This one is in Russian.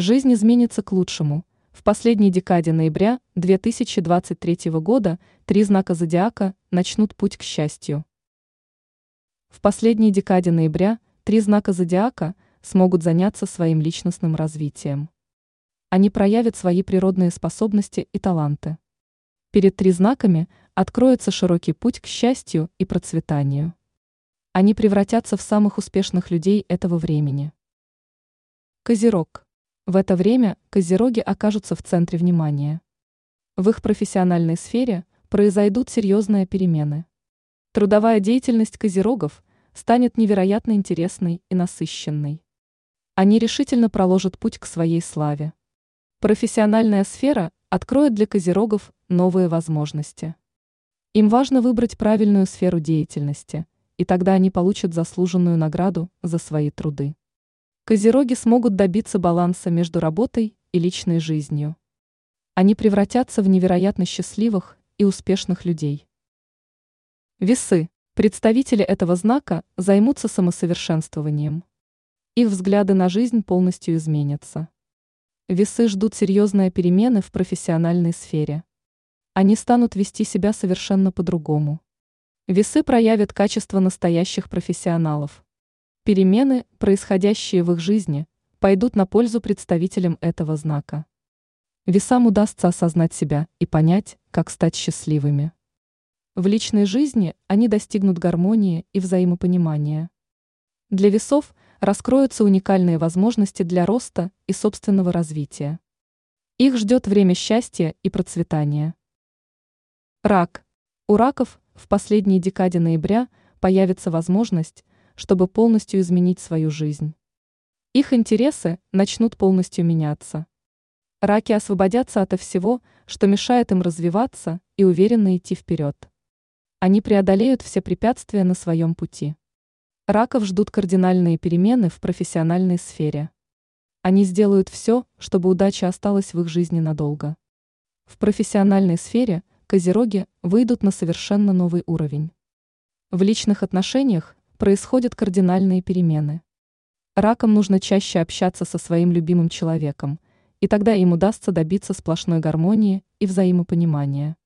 Жизнь изменится к лучшему. В последней декаде ноября 2023 года три знака зодиака начнут путь к счастью. В последней декаде ноября три знака зодиака смогут заняться своим личностным развитием. Они проявят свои природные способности и таланты. Перед три знаками откроется широкий путь к счастью и процветанию. Они превратятся в самых успешных людей этого времени. Козерог. В это время козероги окажутся в центре внимания. В их профессиональной сфере произойдут серьезные перемены. Трудовая деятельность козерогов станет невероятно интересной и насыщенной. Они решительно проложат путь к своей славе. Профессиональная сфера откроет для козерогов новые возможности. Им важно выбрать правильную сферу деятельности, и тогда они получат заслуженную награду за свои труды. Козероги смогут добиться баланса между работой и личной жизнью. Они превратятся в невероятно счастливых и успешных людей. Весы. Представители этого знака займутся самосовершенствованием. Их взгляды на жизнь полностью изменятся. Весы ждут серьезные перемены в профессиональной сфере. Они станут вести себя совершенно по-другому. Весы проявят качество настоящих профессионалов. Перемены, происходящие в их жизни, пойдут на пользу представителям этого знака. Весам удастся осознать себя и понять, как стать счастливыми. В личной жизни они достигнут гармонии и взаимопонимания. Для весов раскроются уникальные возможности для роста и собственного развития. Их ждет время счастья и процветания. Рак. У раков в последней декаде ноября появится возможность чтобы полностью изменить свою жизнь. Их интересы начнут полностью меняться. Раки освободятся от всего, что мешает им развиваться и уверенно идти вперед. Они преодолеют все препятствия на своем пути. Раков ждут кардинальные перемены в профессиональной сфере. Они сделают все, чтобы удача осталась в их жизни надолго. В профессиональной сфере козероги выйдут на совершенно новый уровень. В личных отношениях происходят кардинальные перемены. Ракам нужно чаще общаться со своим любимым человеком, и тогда им удастся добиться сплошной гармонии и взаимопонимания.